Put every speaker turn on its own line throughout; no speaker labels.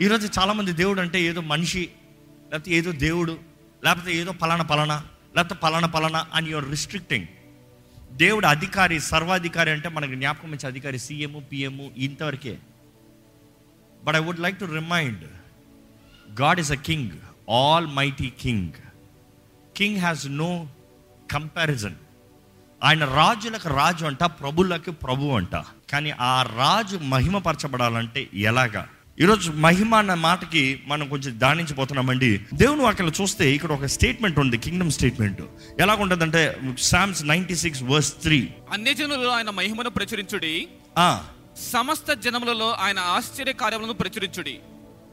ఈరోజు చాలామంది దేవుడు అంటే ఏదో మనిషి లేకపోతే ఏదో దేవుడు లేకపోతే ఏదో పలానా పలానా లేకపోతే పలానా పలానా అని యువర్ రిస్ట్రిక్టింగ్ దేవుడు అధికారి సర్వాధికారి అంటే మనకు జ్ఞాపకం ఇచ్చే అధికారి సీఎం పిఎం ఇంతవరకే. But I would like to remind god is a king almighty king king has no comparison ఆయన రాజులకు రాజు అంట ప్రభులకు ప్రభు అంట. కానీ ఆ రాజు మహిమపరచబడాలంటే ఎలాగా? ఈరోజు మహిమ అన్న మాటకి మనం కొంచెం దానించిపోతున్నామండి దేవుని వాక్యలో చూస్తే ఇక్కడ ఒక స్టేట్మెంట్ ఉంది కింగ్డమ్ స్టేట్మెంట్ ఎలా ఉంటుందంటే psalms ninety six verse three
అన్యజనులలో ఆయన మహిమను ప్రచురించుడి. సమస్త జనములలో ఆయన ఆశ్చర్య కార్యములను ప్రచురించుడి.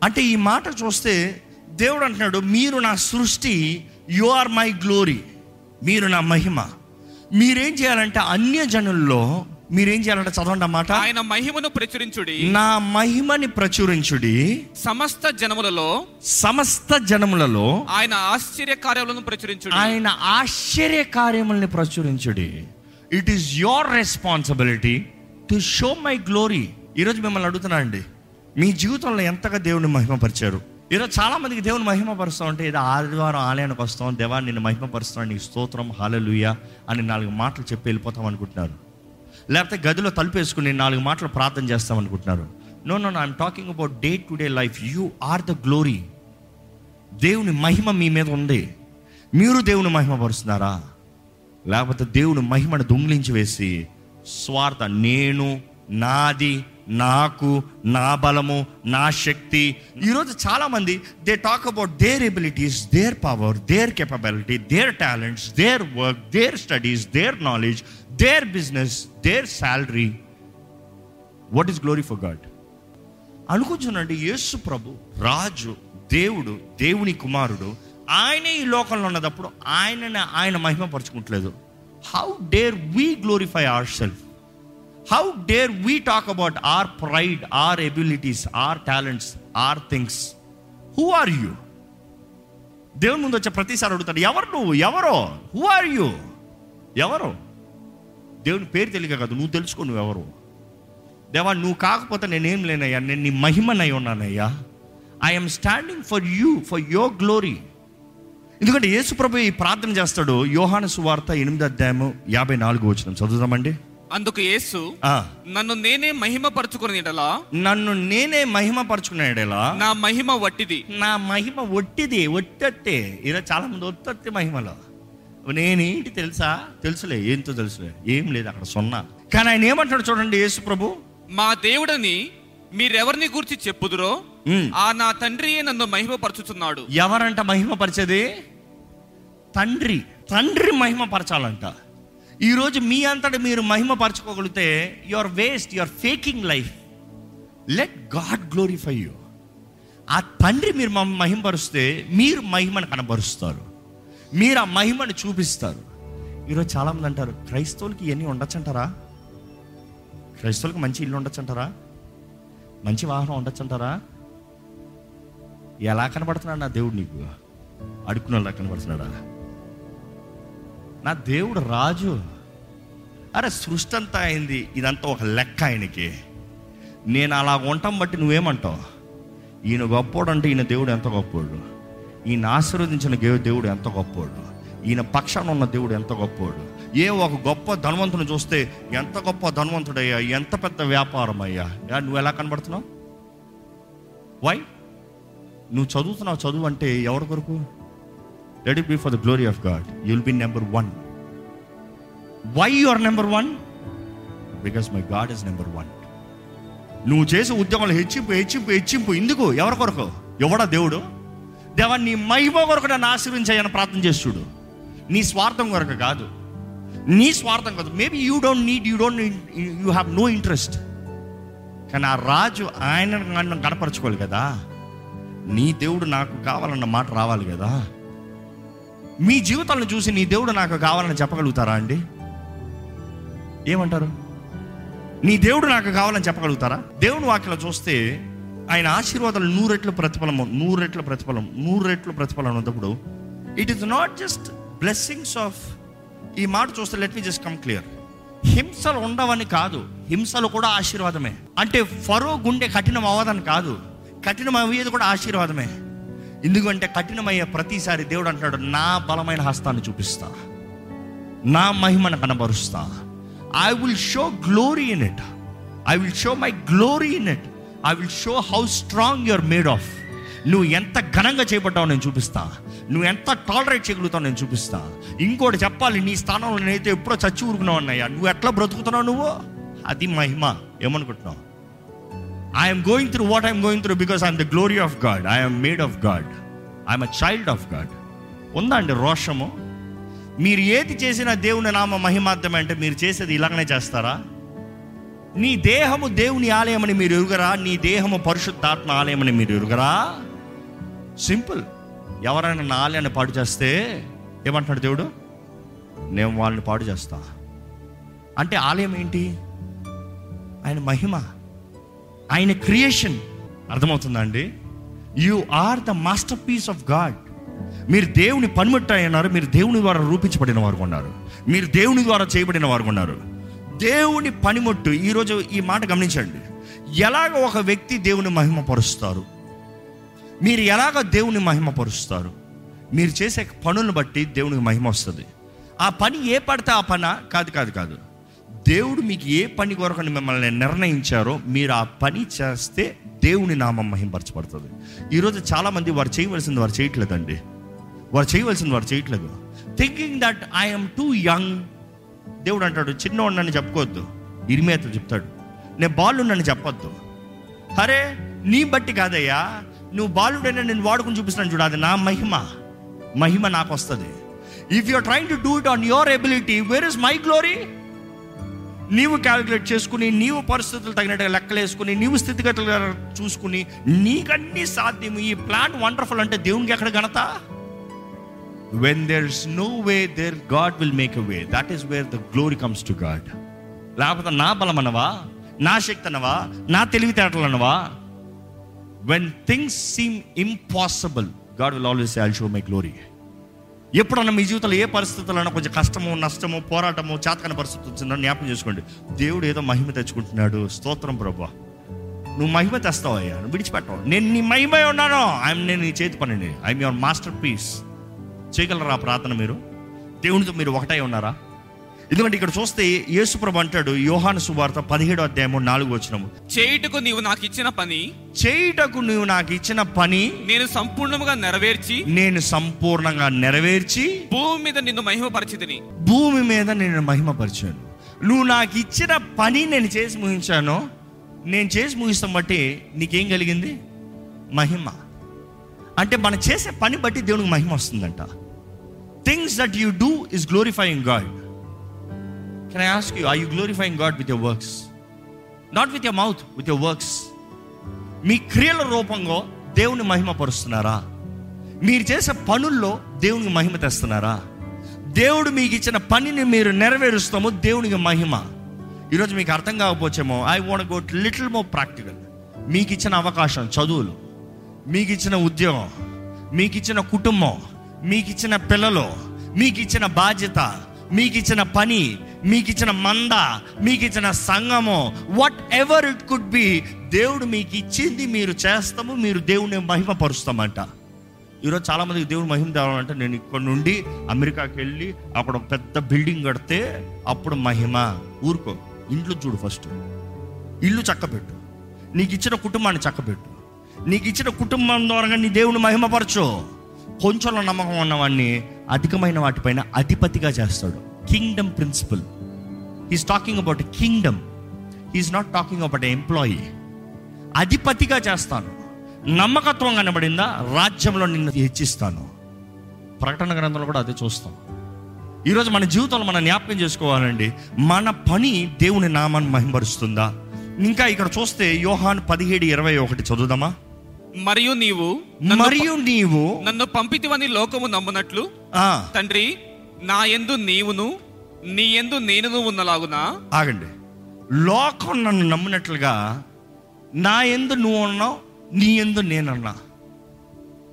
అంటే ఈ మాట చూస్తే దేవుడు అంటున్నాడు మీరు నా సృష్టి యు ఆర్ మై గ్లోరీ మీరు నా మహిమ. మీరేం చేయాలంటే అన్య జనుల్లో మీరేం చేయాలంటే చదవండి అన్నమాట
ఆయన మహిమను ప్రచురించుడి.
నా మహిమని ప్రచురించుడి.
సమస్త జనములలో
సమస్త జనములలో
ఆయన ఆశ్చర్య కార్యములను ప్రచురించుడి.
ఆయన ఆశ్చర్య కార్యముల్ని ప్రచురించుడి. It is your responsibility to show my glory ఈరోజు మిమ్మల్ని అడుగుతున్నా అండి. మీ జీవితంలో ఎంతగా దేవుని మహిమపరిచారు? ఈరోజు చాలా మందికి దేవుని మహిమపరుస్తాం అంటే ఏదో ఆదివారం ఆలయానికి వస్తాం దేవా నిన్ను మహిమపరుస్తాను నీ స్తోత్రం హాలలుయ అని నాలుగు మాటలు చెప్పి వెళ్ళిపోతాం అనుకుంటున్నారు. లేకపోతే గదిలో తలుపేసుకుని నాలుగు మాటలు ప్రార్థన చేస్తాం అనుకుంటున్నారు. No no I'm talking about day to day life you are the glory దేవుని మహిమ మీ మీద ఉంది. మీరు దేవుని మహిమపరుస్తున్నారా? లేకపోతే దేవుని మహిమను దొంగిలించి వేసి స్వార్థ నేను నాది నాకు నా బలము నా శక్తి. ఈరోజు చాలామంది they talk about their abilities their power their capability their talents their work their studies their knowledge their business their salary what is glory for god అనుకుంటున్నాండి Yesu ప్రభు రాజు దేవుడు దేవుని కుమారుడు ఆయనే ఈ లోకంలో ఉన్నదప్పుడు ఆయనని ఆయన మహిమపరచుకుంటలేదు. How dare we glorify our self how dare we talk about our pride our abilities our talents our things who are you దేవుని ముందు వచ్చే ప్రతిసారి అడుగుతాడు ఎవరు నువ్వు? ఎవరో? హూ ఆర్ యూ ఎవరో? దేవుని పేరు తెలియక కాదు నువ్వు తెలుసుకో నువ్వు ఎవరు. దేవా నువ్వు కాకపోతే నేనేం లేనయ్యా నేను నీ మహిమనై ఉన్నానయ్యా. I'm standing for you for your glory ఎందుకంటే యేసు ప్రభు ఈ ప్రార్థన చేస్తాడు యోహాను సువార్త ఎనిమిది అధ్యాయము యాభై నాలుగు వచ్చిన చదువుదామండి.
అందుకు యేసు నన్ను నేనే మహిమ పరచుకుని
నన్ను నేనే మహిమపరచుకున్నాడేలా
నా మహిమ వట్టిది.
నా మహిమ ఒట్టిది ఒట్టట్టే. ఈరోజు చాలా మంది ఒట్టొత్తి మహిమలో. నేనేంటి తెలుసా? తెలుసులే ఏంతో తెలుసులే ఏం లేదు అక్కడ సున్నా. కానీ ఆయన ఏమంటాడు చూడండి యేసు ప్రభు?
మా దేవుడని మీరెవరిని గురించి చెప్పుదురో. ఆ నా తండ్రియే నన్ను మహిమ పరచుతున్నాడు
ఎవరంట మహిమపరిచేది? తండ్రి. తండ్రి మహిమపరచాలంట. ఈరోజు మీ అంతటి మీరు మహిమపరచుకోగలిగితే your waste your faking life let god glorify you ఆ తండ్రి మీరు మహిమపరుస్తే మీరు మహిమను కనబరుస్తారు. మీరు ఆ మహిమను చూపిస్తారు. ఈరోజు చాలామంది అంటారు క్రైస్తవులకి ఇవన్నీ ఉండొచ్చంటారా? క్రైస్తవులకు మంచి ఇల్లు ఉండొచ్చంటారా? మంచి వాహనం ఉండొచ్చంటారా? ఎలా కనబడుతున్నాడు నా దేవుడు నీకు? అడుక్కునేలా కనబడుతున్నాడా? నా దేవుడు రాజు. అరే సృష్టి అంతా అయింది ఇదంతా ఒక లెక్క ఆయనకి. నేను అలా ఉండటం బట్టి నువ్వేమంటావు? ఈయన గొప్పోడు అంటే ఈయన దేవుడు ఎంత గొప్పోడు? ఈయన ఆశీర్వదించిన గే- దేవుడు ఎంత గొప్పోడు. ఈయన పక్షాన ఉన్న దేవుడు ఎంత గొప్పోడు. ఏ ఒక గొప్ప ధనవంతుని చూస్తే ఎంత గొప్ప ధనవంతుడయ్యా ఎంత పెద్ద వ్యాపారం అయ్యా నువ్వు ఎలా కనబడుతున్నావు? వై నువ్వు చదువుతున్నావు చదువు అంటే ఎవరి కొరకు? Let it be for the glory of god you'll be number one why your number one because my god is number one నువ్వు చేసే ఉద్యోగంలో హెచ్చింపు హెచ్చింపు హెచ్చింపు. ఎందుకు ఎవరి కొరకు? ఎవడా దేవుడు? దేవా నీ మహిమ కొరకు నన్ను ఆశీర్వించాయని ప్రార్థన చేస్తుడు నీ స్వార్థం కొరకు కాదు. నీ స్వార్థం కాదు maybe you don't need you don't you have no interest కానీ ఆ రాజు ఆయన కనపరచుకోవాలి కదా. నీ దేవుడు నాకు కావాలన్న మాట రావాలి కదా. మీ జీవితాలను చూసి నీ దేవుడు నాకు కావాలని చెప్పగలుగుతారా అండి? ఏమంటారు? నీ దేవుడు నాకు కావాలని చెప్పగలుగుతారా? దేవుని వాక్యలో చూస్తే ఆయన ఆశీర్వాదాలు నూరెట్లు ప్రతిఫలము నూరెట్ల ప్రతిఫలం నూరెట్ల ప్రతిఫలం అన్నప్పుడు it is not just blessings of ఈ మాట చూస్తే let me just come clear హింసలు ఉండవని కాదు హింసలు కూడా ఆశీర్వాదమే. అంటే ఫరో గుండె కఠినం అవ్వదని కాదు కఠినమయ్యేది కూడా ఆశీర్వాదమే. ఎందుకంటే కఠినమయ్యే ప్రతిసారి దేవుడు అంటాడు నా బలమైన హస్తాన్ని చూపిస్తా. నా మహిమను కనబరుస్తా. I will show glory in it I will show my glory in it I will show how strong you're made of నువ్వు ఎంత ఘనంగా చేపట్టావు నేను చూపిస్తా. నువ్వు ఎంత టాలరేట్ చేయగలుగుతావు నేను చూపిస్తా. ఇంకోటి చెప్పాలి నీ స్థానంలో నేనైతే ఎప్పుడో చచ్చి ఊరుకున్నావు అన్నయ్య. నువ్వు ఎట్లా బ్రతుకుతున్నావు నువ్వు? అది మహిమ. ఏమనుకుంటున్నావు? I'm going through what I'm going through because I'm the glory of god I'm made of god I'm a child of god ఉందా అండి రోషము? మీరు ఏది చేసినా దేవుని నామ మహిమార్థమే అంటే మీరు చేసేది ఇలాగనే చేస్తారా? నీ దేహము దేవుని ఆలయమని మీరు ఎరుగరా? నీ దేహము పరిశుద్ధాత్మ ఆలయమని మీరు ఎరుగరా? సింపుల్. ఎవరైనా నా ఆలయాన్ని పాడు చేస్తే ఏమంటాడు దేవుడు? నేను వాళ్ళని పాడు చేస్తా. అంటే ఆలయం ఏంటి? ఆయన మహిమ. ఆయన క్రియేషన్. అర్థమవుతుందా అండి? You are the masterpiece of god మీరు దేవుని పనిముట్టాయన్నారు మీరు దేవుని ద్వారా రూపించబడిన వారు ఉన్నారు. మీరు దేవుని ద్వారా చేయబడిన వారు ఉన్నారు. దేవుని పనిముట్టు ఈరోజు ఈ మాట గమనించండి. ఎలాగ ఒక వ్యక్తి దేవుని మహిమపరుస్తారు? మీరు ఎలాగ దేవుని మహిమపరుస్తారు? మీరు చేసే పనులను బట్టి దేవునికి మహిమ వస్తుంది. ఆ పని ఏ పడితే ఆ పన? కాదు కాదు కాదు. దేవుడు మీకు ఏ పని కొరకు మిమ్మల్ని నిర్ణయించారో మీరు ఆ పని చేస్తే దేవుని నామం మహింపరచబడుతుంది. ఈరోజు చాలామంది వారు చేయవలసింది వారు చేయట్లేదండి. వారు చేయవలసింది వారు చేయట్లేదు. Thinking that I'm too young దేవుడు అంటాడు చిన్నవాడు నన్ను చెప్పుకోవద్దు ఇరిమేత చెప్తాడు నేను బాలు నన్ను చెప్పొద్దు. అరే నీ బట్టి కాదయ్యా నువ్వు బాలుడైనా నేను వాడుకుని చూపిస్తున్నాను చూడు అది నా మహిమ మహిమ నాకు వస్తుంది. If you're trying to do it on your ability where is my glory నీవు క్యాలిక్యులేట్ చేసుకుని నీవు పరిస్థితులు తగినట్టుగా లెక్కలేసుకుని నీవు స్థితిగతులుగా చూసుకుని నీకన్నీ సాధ్యం ఈ ప్లాన్ వండర్ఫుల్ అంటే దేవునికి ఎక్కడ ఘనత? When there is no way there God will make a way that is where the glory comes to God లేకపోతే నా బలం అనవా నా శక్తి అనవా నా తెలివితేటలు అనవా when things seem impossible god will always I show my glory ఎప్పుడన్నా మీ జీవితంలో ఏ పరిస్థితులైనా కొంచెం కష్టము నష్టము పోరాటము చేతకని పరిస్థితి వచ్చిందని జ్ఞాపకం చేసుకోండి. దేవుడు ఏదో మహిమ తెచ్చుకుంటున్నాడు. స్తోత్రం ప్రభా. నువ్వు మహిమ తెస్తావయ్యా. నువ్వు విడిచిపెట్టవు? నేను నీ మహిమ ఉన్నాను. ఐఎమ్ నేను నీ చేతి పనిని. ఐఎమ్ యువర్ మాస్టర్ పీస్ చేయగలరా ప్రార్థన మీరు? దేవునితో మీరు ఒకటై ఉన్నారా? ఎందుకంటే ఇక్కడ చూస్తే యేసుప్రభు అంటాడు యోహాను సువార్త పదిహేడు అధ్యాయము నాలుగు వచ్చినము
చేయుటకు నీవు నాకు ఇచ్చిన పని
చేయుటకు నువ్వు నాకు ఇచ్చిన పని
నేను సంపూర్ణముగా నెరవేర్చి
నేను సంపూర్ణంగా నెరవేర్చి
భూమి మీద నిన్ను మహిమపరిచితిని.
భూమి మీద నేను మహిమపరిచాను. నువ్వు నాకు ఇచ్చిన పని నేను చేసి ముగించాను నేను చేసి ముగిస్తాం బట్టి నీకేం కలిగింది? మహిమ. అంటే మనం చేసే పని బట్టి దేవునికి మహిమ వస్తుందంట. Things that you do is glorifying god can I ask you I you glorifying god with your works not with your mouth with your works మీ క్రియల రూపంలో దేవుని మహిమ పరుస్తున్నారా? మీరు చేసే పనుల్లో దేవునికి మహిమ తెస్తున్నారా? దేవుడు మీకు ఇచ్చిన పనిని మీరు నెరవేరుస్తాము దేవునికి మహిమ. ఈరోజు మీకు అర్థం కాకపోవచ్చేమో I want go little more practical మీకు ఇచ్చిన అవకాశం చదువులు. మీకు ఇచ్చిన ఉద్యోగం. మీకు ఇచ్చిన కుటుంబం. మీకు ఇచ్చిన పిల్లలు మీకు ఇచ్చిన బాధ్యత మీకు ఇచ్చిన పని మీకు ఇచ్చిన మంద మీకు ఇచ్చిన సంఘము whatever it could be దేవుడు మీకు ఇచ్చింది మీరు చేస్తాము మీరు దేవుడిని మహిమపరుస్తామంట. ఈరోజు చాలామందికి దేవుడు మహిమ తేవాలంటే నేను ఇక్కడ నుండి అమెరికాకి వెళ్ళి అక్కడ ఒక పెద్ద బిల్డింగ్ కడితే అప్పుడు మహిమ. ఊరుకో ఇంట్లో చూడు ఫస్ట్. ఇల్లు చక్కబెట్టు. నీకు ఇచ్చిన కుటుంబాన్ని చక్కబెట్టు. నీకు ఇచ్చిన కుటుంబం ద్వారా నీ దేవుని మహిమపరచు. కొంచెంలో నమ్మకం ఉన్నవాడిని అధికమైన వాటిపైన అధిపతిగా చేస్తాడు. Kingdom principle he's talking about kingdom he's not talking about employee అధిపతిగా చేస్తాను. నమ్మకత్వం కనబడిందా? రాజ్యంలో నిన్ను హెచ్చిస్తాను. ప్రకటన గ్రంథంలో కూడా అదే చూస్తాం. ఈరోజు మన జీవితంలో మనం జ్ఞాపకం చేసుకోవాలండి మన పని దేవుని నామాన్ని మహింపరుస్తుందా ఇంకా ఇక్కడ చూస్తే యోహాన్ పదిహేడు ఇరవై ఒకటి చదువుదామా?
మరియు నీవు
మరియు నీవు
నన్ను పంపితివని లోకము నమ్మునట్లు తండ్రి నా ఎందు నీవును నీ ఎందు నేనును ఉన్నలాగునా?
ఆగండి. లోకం నన్ను నమ్మినట్లుగా నా ఎందు నువ్వు ఉన్నావు నీ ఎందు నేనన్నా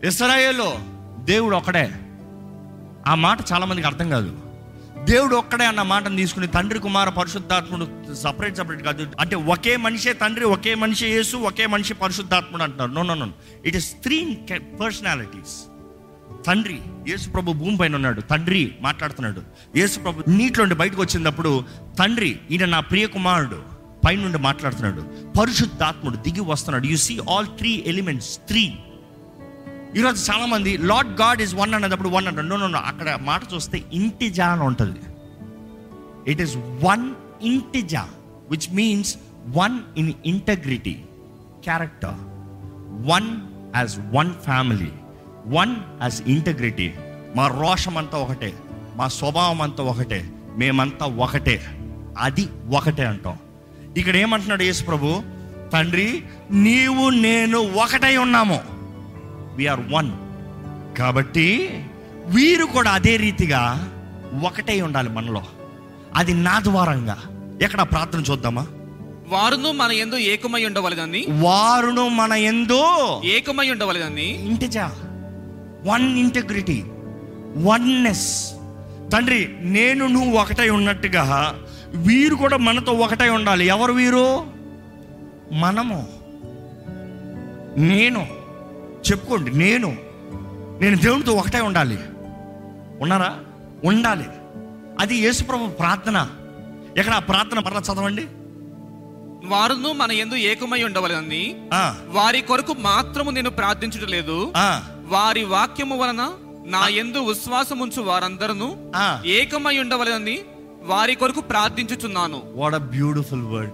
ఇస్రాయేలో దేవుడు ఒకడే ఆ మాట చాలా మందికి అర్థం కాదు. దేవుడు ఒక్కడే అన్న మాటను తీసుకుని తండ్రి కుమార పరిశుద్ధాత్ముడు సపరేట్ సపరేట్ కాదు. అంటే ఒకే మనిషే తండ్రి ఒకే మనిషి యేసు ఒకే మనిషి పరిశుద్ధాత్ముడు అంటున్నారు. No no no it is three personalities తండ్రి యేసు ప్రభు భూమి పైన ఉన్నాడు. తండ్రి మాట్లాడుతున్నాడు. యేసు ప్రభు నీటిలోండి బయటకు వచ్చినప్పుడు తండ్రి ఈయన నా ప్రియ కుమారుడు పైనుండి మాట్లాడుతున్నాడు. పరిశుద్ధాత్ముడు దిగి వస్తున్నాడు. You see all three elements three ఈరోజు చాలామంది లార్డ్ గాడ్ ఇస్ వన్ అన్నప్పుడు వన్ అంటారు. నో నో అక్కడ మాట చూస్తే ఇంటిజా అని ఉంటుంది. It is one integer which means one in integrity character one as one family one as integrity మా రోషం అంతా ఒకటే మా స్వభావం అంతా ఒకటే మేమంతా ఒకటే. అది ఒకటే అంటాం. ఇక్కడ ఏమంటున్నాడు యేసు ప్రభు? తండ్రి నీవు నేను ఒకటై ఉన్నాము. వీఆర్ వన్ కాబట్టి వీరు కూడా అదే రీతిగా ఒకటై ఉండాలి మనలో. అది నా ద్వారంగా. ఎక్కడ ప్రార్థన చూద్దామా?
వారును మన ఎందు ఏకమై ఉండవలదని
వారును మన ఎందో
ఏకమై ఉండవలదని
ఇంటిజా. One integrity. వన్నెస్. తండ్రి నేను నువ్వు ఒకటై ఉన్నట్టుగా వీరు కూడా మనతో ఒకటై ఉండాలి. ఎవరు వీరు? మనము. నేను. చెప్పుకోండి నేను నేను దేవునితో ఒకటే ఉండాలి. ఉన్నారా? ఉండాలి. అది యేసుప్రభు ప్రార్థన. ఎక్కడ ఆ ప్రార్థన మరలా చదవండి?
వారును మన ఎందు ఏకమై ఉండవలదని
ఆ,
వారి కొరకు మాత్రము నేను ప్రార్థించడం లేదు. వారి వాక్యము వలన నా ఎందు విశ్వాసముంచు వారందరూ. ఏకమై ఉండవలదని వారి కొరకు ప్రార్థించుచున్నాను.
వాట్ అ బ్యూటిఫుల్ వర్డ్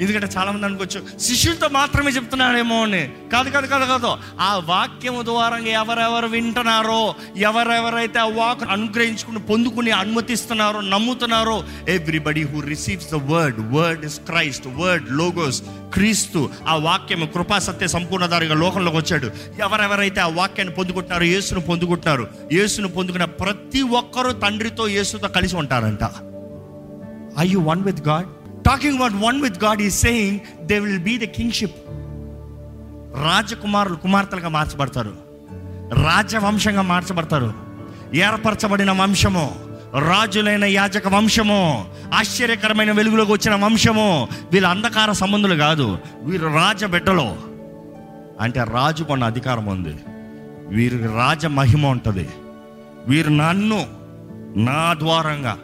ఎందుకంటే చాలామంది అనుకోవచ్చు శిష్యులతో మాత్రమే చెప్తున్నాడేమో అని. కాదు కాదు కాదు కాదు. ఆ వాక్యము ద్వారా ఎవరెవరు వింటున్నారో ఎవరెవరైతే ఆ వాక్ అనుగ్రహించుకుని పొందుకుని అనుమతిస్తున్నారో నమ్ముతున్నారో everybody who receives the word word is Christ word logos క్రీస్తు ఆ వాక్యము కృపా సత్య సంపూర్ణదారిగా లోకంలోకి వచ్చాడు. ఎవరెవరైతే ఆ వాక్యాన్ని పొందుకుంటున్నారో యేసును పొందుకుంటున్నారు. యేసును పొందుకున్న ప్రతి ఒక్కరూ తండ్రితో యేసుతో కలిసి ఉంటారంట. I you one with God talking about one with God ఈ saying they will be the kingship రాజకుమారులు కుమార్తెలుగా మార్చబడతారు. రాజవంశంగా మార్చబడతారు. ఏర్పరచబడిన వంశము రాజులైన యాజక వంశము ఆశ్చర్యకరమైన వెలుగులోకి వచ్చిన వంశము వీళ్ళ అంధకార సంబంధులు కాదు. వీరు రాజ బిడ్డలో అంటే రాజు కొన్న అధికారం ఉంది. వీరికి రాజ మహిమ ఉంటుంది. వీరు నన్ను నా ద్వారంగా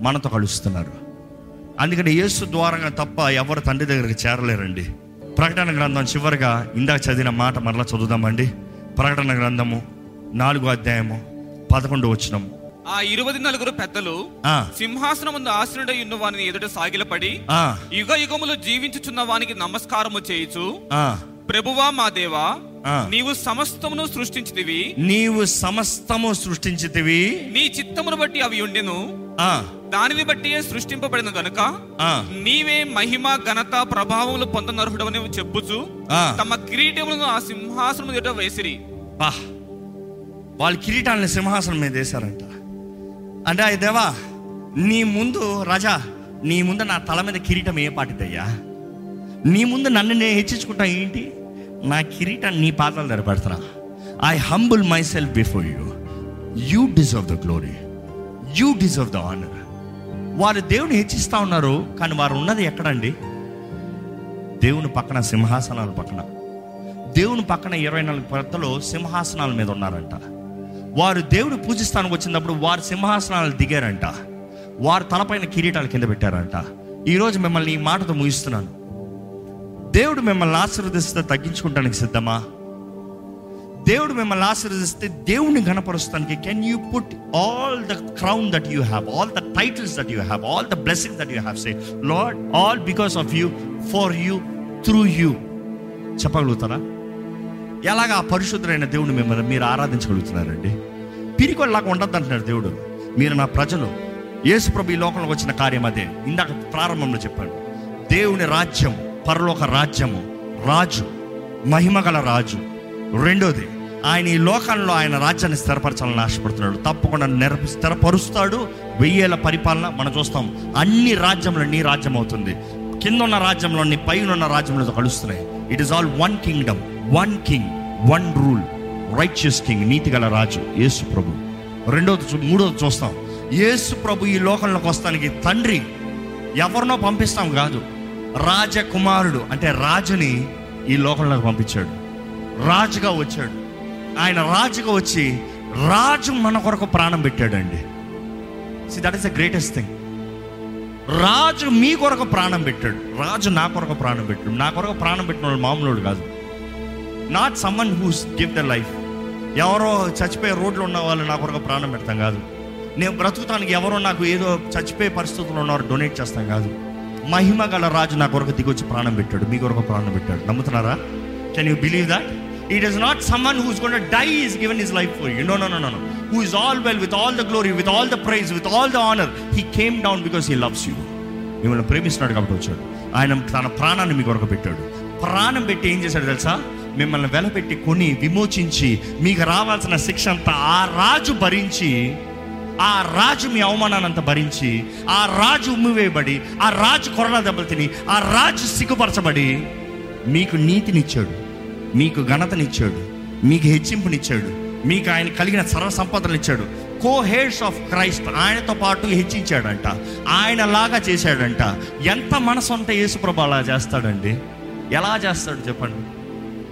మనతో కలుస్తున్నారు. అందుకని యేసు ద్వారంగా తప్ప ఎవరు తండ్రి దగ్గరికి చేరలేరండి. ప్రకటన గ్రంథం చివరిగా ఇందాక చదివిన మాట మరలా చదువుదామండి. ప్రకటన గ్రంథము నాలుగో అధ్యాయము పదకొండు వచ్చినము
ఆ ఇరవై నలుగురు పెద్దలు సింహాసనం ముందు ఆసనుడై ఉన్న వాని ఎదుట సాగిలపడి
ఆ,
యుగ యుగములు జీవించుచున్న వానికి నమస్కారము చేయుచు. ప్రభువా మా దేవా. నీవు సమస్తమును సృష్టించితివి.
నీవు సమస్తము సృష్టించితివి.
నీ చిత్తమును బట్టి అవి ఉండెను. దానిని బట్టి సృష్టింపబడిన గనుక నీవే మహిమ ఘనత ప్రభావములు పొందనర్హుడవని చెప్పుచు
ఆ.
తమ కిరీటములను ఆ సింహాసనం ఎదుట వేసిరి.
బా. వాళ్ళు కిరీటాన్ని సింహాసనం మీద వేశారంట. అంటే అయ్య దేవా నీ ముందు రాజా నీ ముందు నా తల మీద కిరీటం ఏ పాటిదయ్యా? నీ ముందు నన్ను నేను హెచ్చించుకుంటా ఏంటి? నా కిరీటాన్ని నీ దగ్గర పెడతారా? I humble myself before you you deserve the glory you deserve the honour వారు దేవుని హెచ్చిస్తా ఉన్నారు కానీ వారు ఉన్నది ఎక్కడండి? దేవుని పక్కన సింహాసనాల పక్కన. దేవుని పక్కన ఇరవై నాలుగు పెద్దలు సింహాసనాల మీద ఉన్నారంట. వారు దేవుడు పూజిస్తానికి వచ్చినప్పుడు వారు సింహాసనాలు దిగారంట. వారు తలపైన కిరీటాలు కింద పెట్టారంట. ఈరోజు మిమ్మల్ని ఈ మాటతో ముగిస్తున్నాను. దేవుడు మిమ్మల్ని ఆశీర్వదిస్తే తగ్గించుకుంటానికి సిద్ధమా? దేవుడు మిమ్మల్ని ఆశీర్వదిస్తే దేవుడిని గణపరుస్తానికి can you put all the crown that you have all the titles that you have all the blessing that you have say lord all because of you for you through you చెప్పగలుగుతారా? ఎలాగ ఆ పరిశుద్ధులైన దేవుని మిమ్మల్ని మీరు ఆరాధించగలుగుతున్నారండి? పిరికొల్లాగా ఉండద్దు అంటున్నాడు దేవుడు. మీరు నా ప్రజలు. యేసుప్రభు ఈ లోకంలోకి వచ్చిన కార్యం అదే. ఇందాక ప్రారంభంలో చెప్పాడు. దేవుని రాజ్యం పరలోక రాజ్యము రాజు మహిమగల రాజు. రెండోది ఆయన ఈ లోకంలో ఆయన రాజ్యాన్ని స్థిరపరచాలని ఆశపడుతున్నాడు. తప్పకుండా నెర స్థిరపరుస్తాడు. వెయ్యేల పరిపాలన మనం చూస్తాం. అన్ని రాజ్యంలో నీ రాజ్యం అవుతుంది. కింద ఉన్న రాజ్యంలో నీ పైన ఉన్న రాజ్యంలో కలుస్తున్నాయి. It is all one kingdom one king one rule righteous king నీతి గల రాజు యేసు ప్రభు. రెండోది మూడోది చూస్తాం. యేసు ప్రభు ఈ లోకంలోకి వస్తానికి తండ్రి ఎవరినో పంపిస్తాం కాదు. రాజకుమారుడు అంటే రాజుని ఈ లోకంలోకి పంపించాడు. రాజుగా వచ్చాడు. ఆయన రాజుగా వచ్చి రాజు మన కొరకు ప్రాణం పెట్టాడండి. See that is the greatest thing రాజు మీ కొరకు ప్రాణం పెట్టాడు. రాజు నా కొరకు ప్రాణం పెట్టాడు. నా కొరకు ప్రాణం పెట్టిన వాళ్ళు మామూలు కాదు. Not someone who's give the life ఎవరో చచ్చిపోయే రోడ్లు ఉన్న వాళ్ళు నా కొరకు ప్రాణం పెడతాం కాదు. నేను బ్రతుకుతానికి ఎవరో నాకు ఏదో చచ్చిపోయే పరిస్థితుల్లో ఉన్నవారు డొనేట్ చేస్తాం కాదు. మహిమ గల రాజు నా కొరకు దిగొచ్చి ప్రాణం పెట్టాడు. మీ కొరకు ప్రాణం పెట్టాడు. నమ్ముతున్నారా? Can you believe that it is not someone who's gone die is given his life for you no no no no who is all well with all the glory with all the praise with all the honour he came down because he loves you మిమ్మల్ని ప్రేమిస్తున్నాడు కాబట్టి వచ్చాడు. ఆయన తన ప్రాణాన్ని మీ కొరకు పెట్టాడు. ప్రాణం పెట్టి ఏం చేశాడు తెలుసా? మిమ్మల్ని వెలపెట్టి కొని విమోచించి మీకు రావాల్సిన శిక్ష అంతా ఆ రాజు భరించి ఆ రాజు మీ అవమానాన్ని అంతా భరించి ఆ రాజు ఉమ్మివేయబడి ఆ రాజు కొరడా దెబ్బలు తిని ఆ రాజు సిగ్గుపరచబడి మీకు నీతినిచ్చాడు మీకు ఘనతనిచ్చాడు మీకు హెచ్చింపునిచ్చాడు మీకు ఆయన కలిగిన సర్వ సంపదలు ఇచ్చాడు కో హేడ్స్ ఆఫ్ క్రైస్ట్ ఆయనతో పాటు హెచ్చించాడంట ఆయన లాగా చేశాడంట. ఎంత మనసు ఉంటే యేసుప్రభు అలా చేస్తాడండి? ఎలా చేస్తాడు చెప్పండి?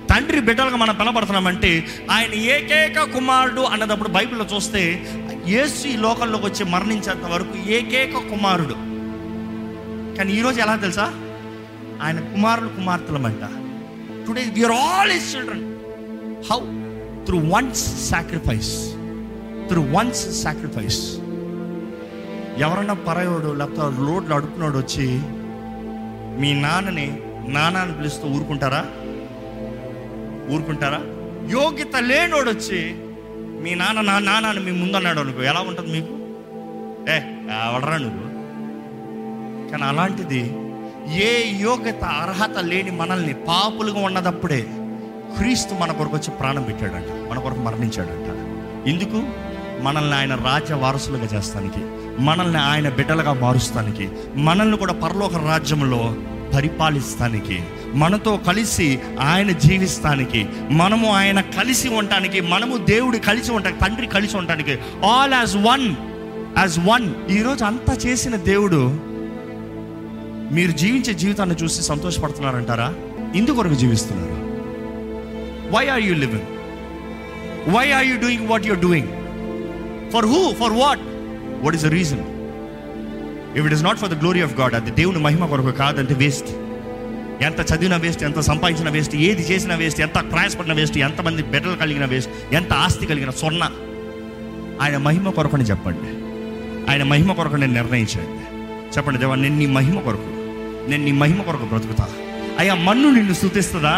తండ్రి బిడ్డలుగా మనం పిలబడుతున్నామంటే ఆయన ఏకైక కుమారుడు అన్నదప్పుడు బైబిల్లో చూస్తే యేసు ఈ లోకంలోకి వచ్చి మరణించేంత వరకు ఏకైక కుమారుడు. కానీ ఈరోజు ఎలా తెలుసా? ఆయన కుమారులు కుమార్తెలమంట. Today we are all is children how through one's sacrifice through one's sacrifice ఎవరన్నా పరయోడు లేకపోతే లోడ్లు అడుపునోడు వచ్చి మీ నాన్నని నాన్నని పిలుస్తూ ఊరుకుంటారా? ఊరుకుంటారా? యోగ్యత లేనోడు వచ్చి మీ నాన్న నా నాన్నని మీ ముందన్నాడు అనుకో ఎలా ఉంటుంది మీకు? ఏ ఎవడరా నువ్వు? కానీ అలాంటిది ఏ యోగ్యత అర్హత లేని మనల్ని పాపులుగా ఉన్నదప్పుడే క్రీస్తు మన కొరకు వచ్చి ప్రాణం పెట్టాడంట మన కొరకు మరణించాడంట. ఎందుకు? మనల్ని ఆయన రాజ్య వారసులుగా చేస్తానికి మనల్ని ఆయన బిడ్డలుగా మారుస్తానికి మనల్ని కూడా పరలోక రాజ్యంలో పరిపాలిస్తానికి మనతో కలిసి ఆయన జీవిస్తానికి మనము ఆయన కలిసి ఉండటానికి మనము దేవుడు కలిసి ఉండటానికి తండ్రి కలిసి ఉండటానికి all as one as one ఈరోజు అంతా చేసిన దేవుడు మీరు జీవించే జీవితాన్ని చూసి సంతోషపడుతున్నారంటారా? ఇందుకొరకు జీవిస్తున్నారు. Why are you living why are you doing what you're doing for who for what what is the reason if it is not for the glory of God అది దేవుని మహిమ కొరకు కాదంటే వేస్ట్ ఎంత చదివిన వేస్ట్ ఎంత సంపాదించిన వేస్ట్ ఏది చేసిన వేస్ట్ ఎంత ప్రయాసపడిన వేస్ట్ ఎంతమంది బిడ్డలు కలిగిన వేస్ట్ ఎంత ఆస్తి కలిగిన సొన్న. ఆయన మహిమ కొరకని చెప్పండి. ఆయన మహిమ కొరకు నేను నిర్ణయించండి. చెప్పండి దేవా నేను నీ మహిమ కొరకు నేను నీ మహిమ కొరకు బ్రతుకుతా. అయ్యా మన్ను నిన్ను స్థుతిస్తుందా?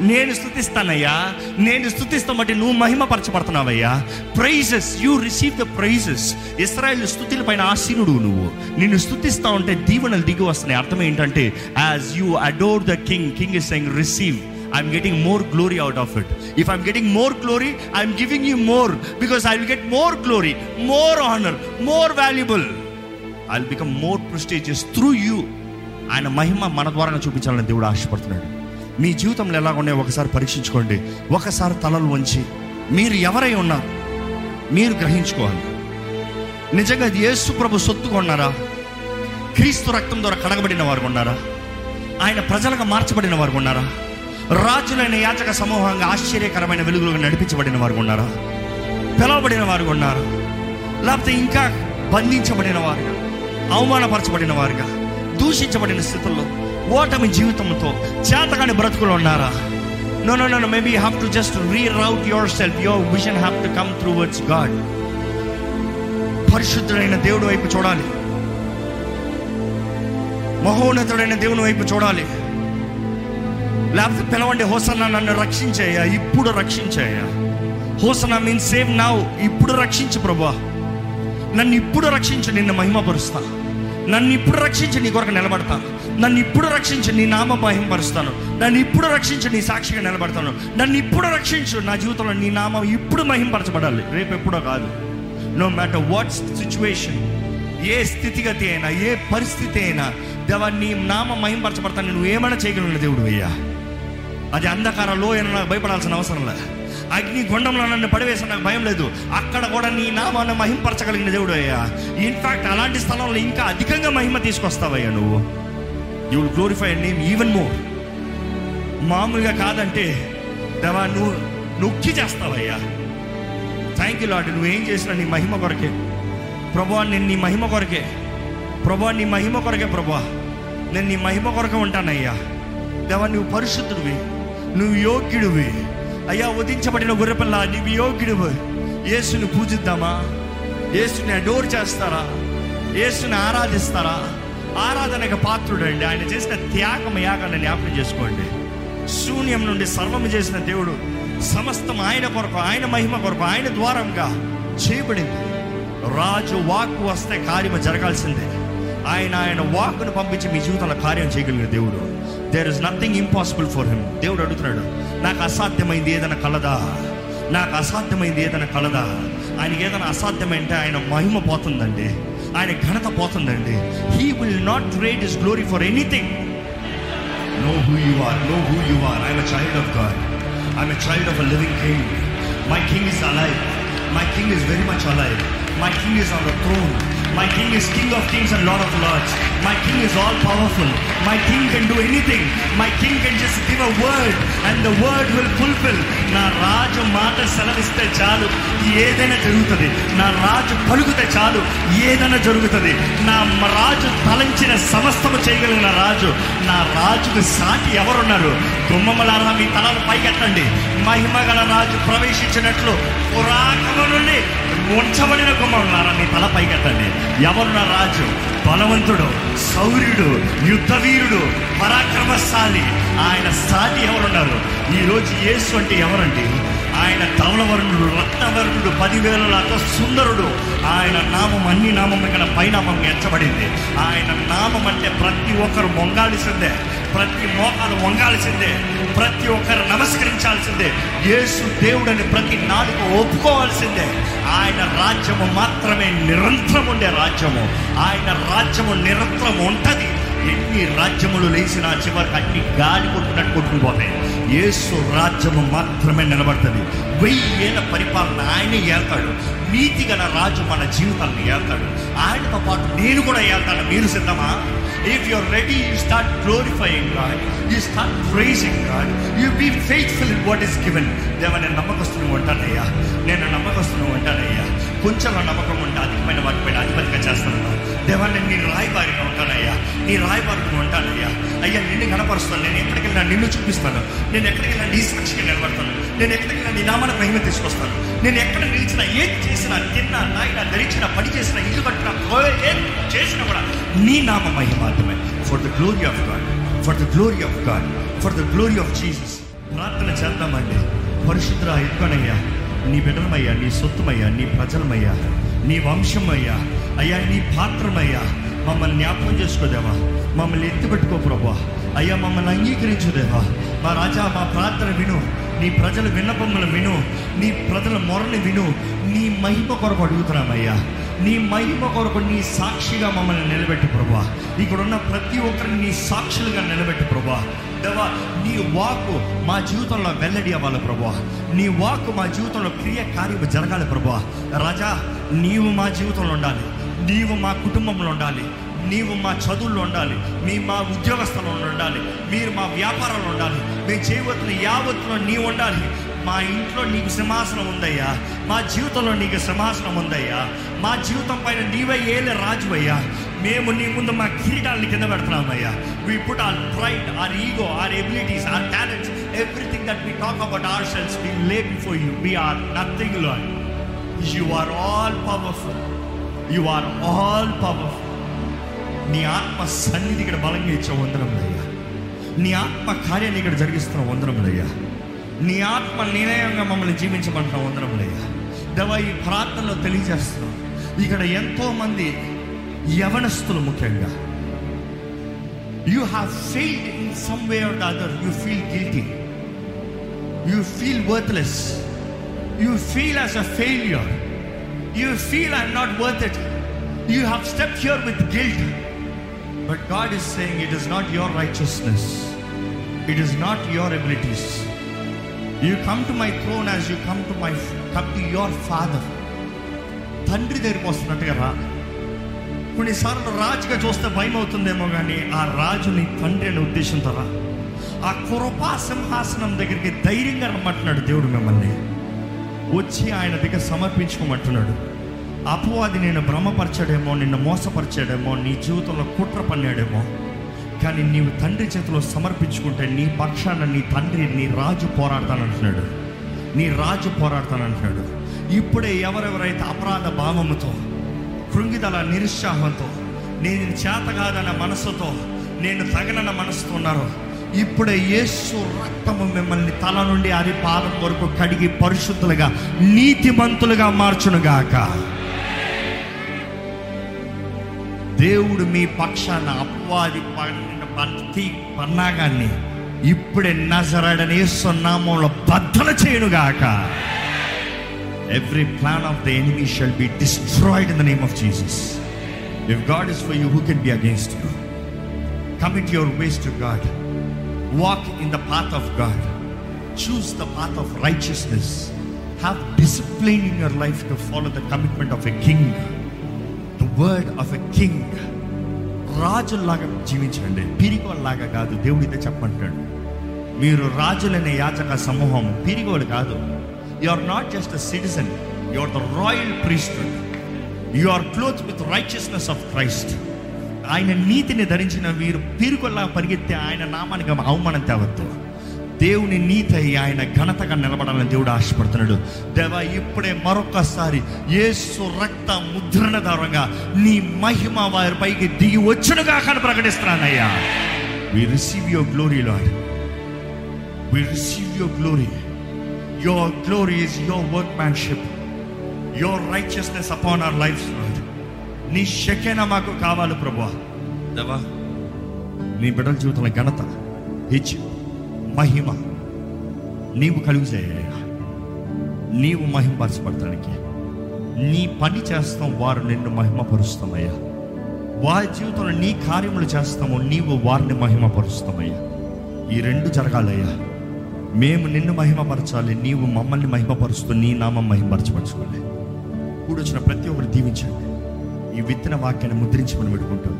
నేను స్థుతిస్తానయ్యా నేను స్థుతిస్తాం బట్టి నువ్వు మహిమపరచబడుతున్నావయ్యా. Praises you receive the praises Israel స్థుతుల పైన ఆసీనుడు నువ్వు. నిన్ను స్థుతిస్తా ఉంటే దీవెనలు దిగి వస్తున్నాయి. అర్థం ఏంటంటే as you adore the king king is saying receive I'm getting more glory out of it if I'm getting more glory I'm giving you more because I will get more glory more honour more valuable I become more prestigious through you ఆయన మహిమ మన ద్వారా చూపించాలని దేవుడు ఆశపడుతున్నాడు. మీ జీవితంలో ఎలా ఉన్నాయో ఒకసారి పరీక్షించుకోండి. ఒకసారి తలలు వంచి మీరు ఎవరై ఉన్నారు మీరు గ్రహించుకోవాలి. నిజంగా ఇది యేసు ప్రభు సొత్తుగా క్రీస్తు రక్తం ద్వారా కడగబడిన వారు ఉన్నారా? ఆయన ప్రజలుగా మార్చబడిన వారు ఉన్నారా? రాజులైన యాచక సమూహంగా ఆశ్చర్యకరమైన వెలుగులుగా నడిపించబడిన వారు ఉన్నారా? పిలవబడిన వారు ఉన్నారా? లేకపోతే ఇంకా బంధించబడిన వారుగా అవమానపరచబడిన వారుగా దూషించబడిన స్థితుల్లో ఓటమి జీవితంతో చేతకాని బ్రతుకులు ఉన్నారా? No no no maybe have to just reroute yourself your vision have to come through words God పరిశుద్ధుడైన దేవుడి వైపు చూడాలి. మహోన్నతుడైన దేవుని వైపు చూడాలి. లేకపోతే పిలవండి హోసన్న నన్ను రక్షించాయా ఇప్పుడు రక్షించాయా హోసన్న మీన్ సేమ్ నావ్ ఇప్పుడు రక్షించు ప్రభా. నన్ను ఇప్పుడు రక్షించు నిన్ను మహిమపరుస్తా. నన్ను ఇప్పుడు రక్షించి నీ కొరకు నిలబడతాను. నన్ను ఇప్పుడు రక్షించి నీ నామ మహిమపరుస్తాను నన్ను ఇప్పుడు రక్షించి నీ సాక్షిగా నిలబడతాను. నన్ను ఇప్పుడు రక్షించు నా జీవితంలో నీ నామం ఇప్పుడు మహింపరచబడాలి. రేపు ఎప్పుడో కాదు. నో మ్యాటర్ వాట్ సిచ్యువేషన్ ఏ స్థితిగతి అయినా ఏ పరిస్థితి అయినా దేవా నీ నామ మహింపరచబడతాను. నువ్వు ఏమైనా చేయగలను దేవుడు అయ్యా. అది అంధకారంలో అయినా నాకు భయపడాల్సిన అవసరం లే అగ్ని గుండంలో నన్ను పడివేసిన నాకు భయం లేదు. అక్కడ కూడా నీ నామాన్ని మహింపరచగలిగిన దేవుడు అయ్యా. ఇన్ఫాక్ట్ అలాంటి స్థలంలో ఇంకా అధికంగా మహిమ తీసుకొస్తావయ్యా నువ్వు. You will glorify name even more మామూలుగా కాదంటే దేవా నువ్వు నొక్కి చేస్తావయ్యా. థ్యాంక్ యూ లాడ్ నువ్వేం చేసినా నీ మహిమ కొరకే. ప్రభా నేను నీ మహిమ కొరకే. ప్రభా నీ మహిమ కొరకే ప్రభా నేను నీ మహిమ కొరకే ఉంటానయ్యా. దేవా నువ్వు పరిశుద్ధుడివి. నువ్వు యోగ్యుడివి. అయ్యా ఉదించబడిన గుర్రపిల్ల నీవు యోగ్యుడు యేసుని పూజిద్దామా? యేసుని అడోర్ చేస్తారా? యేసుని ఆరాధిస్తారా? ఆరాధనకు పాత్రుడండి. ఆయన చేసిన త్యాగం యాగాన్ని జ్ఞాపకం చేసుకోండి. శూన్యం నుండి సర్వము చేసిన దేవుడు సమస్తం ఆయన కొరకు ఆయన మహిమ కొరకు ఆయన ద్వారంగా చేయబడింది. రాజు వాక్కు వస్తే కార్యము జరగాల్సిందే. ఆయన ఆయన వాక్కును పంపించి మీ జీవితంలో కార్యం చేయగలిగిన దేవుడు. There is nothing impossible for him దేవుడు అడుగుతున్నాడు నాకు అసాధ్యమైంది ఏదైనా కలదా? నాకు అసాధ్యమైంది ఏదైనా కలదా? ఆయనకి ఏదైనా అసాధ్యమైంటే ఆయన మహిమ పోతుందండి. ఆయన ఘనత పోతుందండి. He will not rate is glory for anything know who you are know who you are I'm child of God I'm child of a living king my king is alive my king is very much alive my king is on throne My king is king of kings and lord of lords. My king is all powerful. My king can do anything. My king can just give a word and the word will fulfill. నా రాజు మాట సెలవిస్తే చాలు ఏదైనా జరుగుతుంది నా రాజు పలుకుతే చాలు ఏదైనా జరుగుతుంది నా రాజు తలంచిన సమస్తము చేయగలిగిన రాజు నా రాజుకు సాటి ఎవరున్నారు గుమ్మములారా మీ తలలు పైకెత్తండి మహిమ గల రాజు ప్రవేశించినట్లు పురాకము నుండి ఉంచబడిన కుమారులారా మీ తల పైకెత్తండి ఎవరున్న రాజు బలవంతుడు శౌర్యుడు యుద్ధవీరుడు పరాక్రమశాలి. ఆయన సాటి ఎవరున్నారు? ఈరోజు యేసు అంటే ఎవరండి? ఆయన ధవలవర్ణుడు పదివేల లాక సుందరుడు. ఆయన నామం అన్ని నామం ఇక్కడ పైనామం ఎచ్చబడింది ఆయన నామం అంటే ప్రతి ఒక్కరు మొంగాల్సిందే. ప్రతి మోకాలు వంగాల్సిందే ప్రతి ఒక్కరు నమస్కరించాల్సిందే. యేసు దేవుడని ప్రతి నాలుగు ఒప్పుకోవాల్సిందే. ఆయన రాజ్యము మాత్రమే నిరంతరం ఉండే రాజ్యము. ఆయన రాజ్యము నిరంతరం ఉంటుంది. ఎన్ని రాజ్యములు లేచినా చివరికి అన్ని గాలి కొట్టునట్టు కొట్టుకుని పోతాయి. ఏసు రాజ్యము మాత్రమే నిలబడుతుంది. వెయ్యేళ్ళ పరిపాలన ఆయనే ఏల్తాడు నీతి గల రాజు మన జీవితాన్ని ఏళ్తాడు. ఆయనతో పాటు నేను కూడా ఏల్తాను మీరు సిద్ధమా? If you're ready you start glorifying God you start praising God you be faithful in what is given దేవ నేను నమ్మకస్తుని ఉంటానయ్యా. నేను నమ్మకస్తుని ఉంటానయ్యా. కొంచెం నమ్మకం ఉంటే అధికమైన వాటిపైన అధిపతిగా చేస్తాను. దేవా నేను నీ రాయబారిగా ఉంటానయ్యా. నీ రాయబారిగా ఉంటానయ్యా. అయ్యా నిన్ను కనపరుస్తాను నేను ఎక్కడికి వెళ్ళినా నిన్ను చూపిస్తాను. నేను ఎక్కడికి వెళ్ళినా నీ సాక్షిగా నిలబడతాను. నేను ఎక్కడికి వెళ్ళినా నీ నామాన మహిమ తీసుకొస్తాను. నేను ఎక్కడ నిలిచినా ఏది చేసినా తిన్నా నాయన ధరించిన పని చేసిన ఇల్లు కట్టినా ఏం చేసినా కూడా నీ నామ మహిమాత్రమే for the glory of God for the glory of God for the glory of Jesus ప్రార్థన చేద్దామండి. పరిశుద్ధ ఎక్కువనయ్యా నీ బిడ్డలమయ్యా నీ సొత్తుమయ్యా నీ ప్రజలమయ్యా. నీ వంశమయ్యా. అయ్యా నీ పాత్రమయ్యా మమ్మల్ని జ్ఞాపకం చేసుకోదేవా? మమ్మల్ని ఎత్తిపెట్టుకో ప్రభా అయ్యా మమ్మల్ని అంగీకరించుదేవా? మా రాజా మా ప్రార్థన విను. నీ ప్రజల విన్నపములను విను. నీ ప్రజల మొరని విను. నీ మహిమ కొరకు అడుగుతున్నామయ్యా. నీ మహిమ కొరకు నీ సాక్షిగా మమ్మల్ని నిలబెట్టు ప్రభా ఇక్కడ ఉన్న ప్రతి ఒక్కరిని నీ సాక్షులుగా నిలబెట్టు ప్రభా దేవా నీ వాకు మా జీవితంలో వెల్లడి అవ్వాలి ప్రభా నీ వాకు మా జీవితంలో క్రియ కార్యము జరగాలి ప్రభా రాజా నీవు మా జీవితంలో ఉండాలి. నీవు మా కుటుంబంలో ఉండాలి. నీవు మా చదువుల్లో ఉండాలి. మీ మా ఉద్యోగస్థలంలో ఉండాలి. మీరు మా వ్యాపారంలో ఉండాలి. మేము చేయవలసిన యావత్తులో నీవు ఉండాలి. మా ఇంట్లో నీకు సింహాసనం ఉందయ్యా. మా జీవితంలో నీకు సింహాసనం ఉందయ్యా. మా జీవితం పైన నీవే ఏలే రాజువయ్యా. మేము నీ ముందు మా కిరీటాలని కింద పెడుతున్నామయ్యా. We put our pride our ego our abilities our talents everything that we talk about ourselves we lay before you we are nothing lord you are all powerful you are all powerful నీ ఆత్మ సన్నిధి ఇక్కడ బలంగా ఇచ్చే వందరములయ్యా నీ ఆత్మ కార్యాన్ని ఇక్కడ జరిగిస్తున్న వందరములయ్యా నీ ఆత్మ నిర్ణయంగా మమ్మల్ని జీవించమంటున్న వందరములయ్యా దేవా ఈ ప్రార్థనలో తెలియజేస్తున్నాం. ఇక్కడ ఎంతో మంది యవనస్తులు ముఖ్యంగా. You have failed in some way or the other you feel guilty you feel worthless you feel as a failure you feel I'm not worth it you have step here with guilt but God is saying it is not your righteousness it is not your abilities you come to my throne as you come to my come to your father తండ్రి దగ్గరికి వస్తున్నట్టుగా రా. కొన్నిసార్లు రాజుగా చూస్తే భయం అవుతుందేమో కానీ ఆ రాజుని తండ్రి అనే ఉద్దేశంతో రా. ఆ కృపా సింహాసనం దగ్గరికి ధైర్యంగా రమ్మంటున్నాడు దేవుడు మిమ్మల్ని. వచ్చి ఆయన దగ్గర సమర్పించుకోమంటున్నాడు. అపవాది నేను భ్రమపరచాడేమో నిన్ను మోసపరిచాడేమో నీ జీవితంలో కుట్ర పన్నాడేమో. కానీ నీవు తండ్రి చేతిలో సమర్పించుకుంటే నీ పక్షాన నీ తండ్రి నీ రాజు పోరాడతానంటున్నాడు. నీ రాజు పోరాడతానంటున్నాడు. ఇప్పుడే ఎవరెవరైతే అపరాధ భావముతో కృంగిదల నిరుత్సాహంతో నేను చేత కాదన్న మనసుతో నేను తగనన్న మనసుతో ఉన్నారో ఇప్పుడే యేసు రక్తము మిమ్మల్ని తల నుండి అరి పాదం వరకు కడిగి పరిశుద్ధులుగా నీతిమంతులుగా మార్చునుగాక దేవుడు మీ పక్షాన అపవాది పడిన ప్రతి పన్నాగాన్ని ఇప్పుడే నజరడని యేసు నామంలో బద్దలు చేయనుగాక every plan of the enemy shall be destroyed in the name of Jesus if God is for you who can be against you commit your ways to God walk in the path of God choose the path of righteousness have discipline in your life to follow the commitment of a king the word of a king రాజుల్లాగా జీవించండి. పిరిగోళ్ళలాగా కాదు. దేవుడితే చెప్పంటాడు మీరు రాజులనే యాచక సమూహం. పిరిగోలు కాదు. You are not just a citizen you are the royal priesthood you are clothed with righteousness of Christ ఆయన నీతిని ధరించిన వీరు పీరుకొల్లా పరిగెత్తే ఆయన నామానికి అవమానం తేవద్దు. దేవుని నీతి అయి ఆయన ఘనతగా నిలబడాలని దేవుడు ఆశపడుతున్నాడు. దేవా ఇప్పుడే మరొకసారి ఏసు రక్త ముద్రణ ద్వారంగా నీ మహిమ వారి పైకి దిగి వచ్చునుగా కానీ ప్రకటిస్తున్నానయ్యా. We receive your glory lord we receive your glory your glory is your workmanship your righteousness upon our life lord నీ శకేన మాకు కావాలి ప్రభా దేవా నీ బిడ్డల జీవితంలో ఘనత హెచ్చు మహిమ నీవు కలుగు చేయ నీవు మహిమపరచబడటానికి నీ పని చేస్తాం వారు నిన్ను మహిమపరుస్తామయ్యా. వారి జీవితంలో నీ కార్యములు చేస్తాము నీవు వారిని మహిమపరుస్తామయ్యా. ఈ రెండు జరగాలయ్యా. మేము నిన్ను మహిమపరచాలి నీవు మమ్మల్ని మహిమపరుస్తూ నీ నామం మహిమపరచపరచుకోవాలి కూడొచ్చిన ప్రతి ఒక్కరు దీవించండి. ఈ విత్తన వాక్యాన్ని ముద్రించమని పెట్టుకుంటూ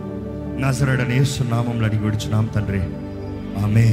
నజరడనేసు నామంలో అడిగి విడుచున్నాం తండ్రి. ఆమె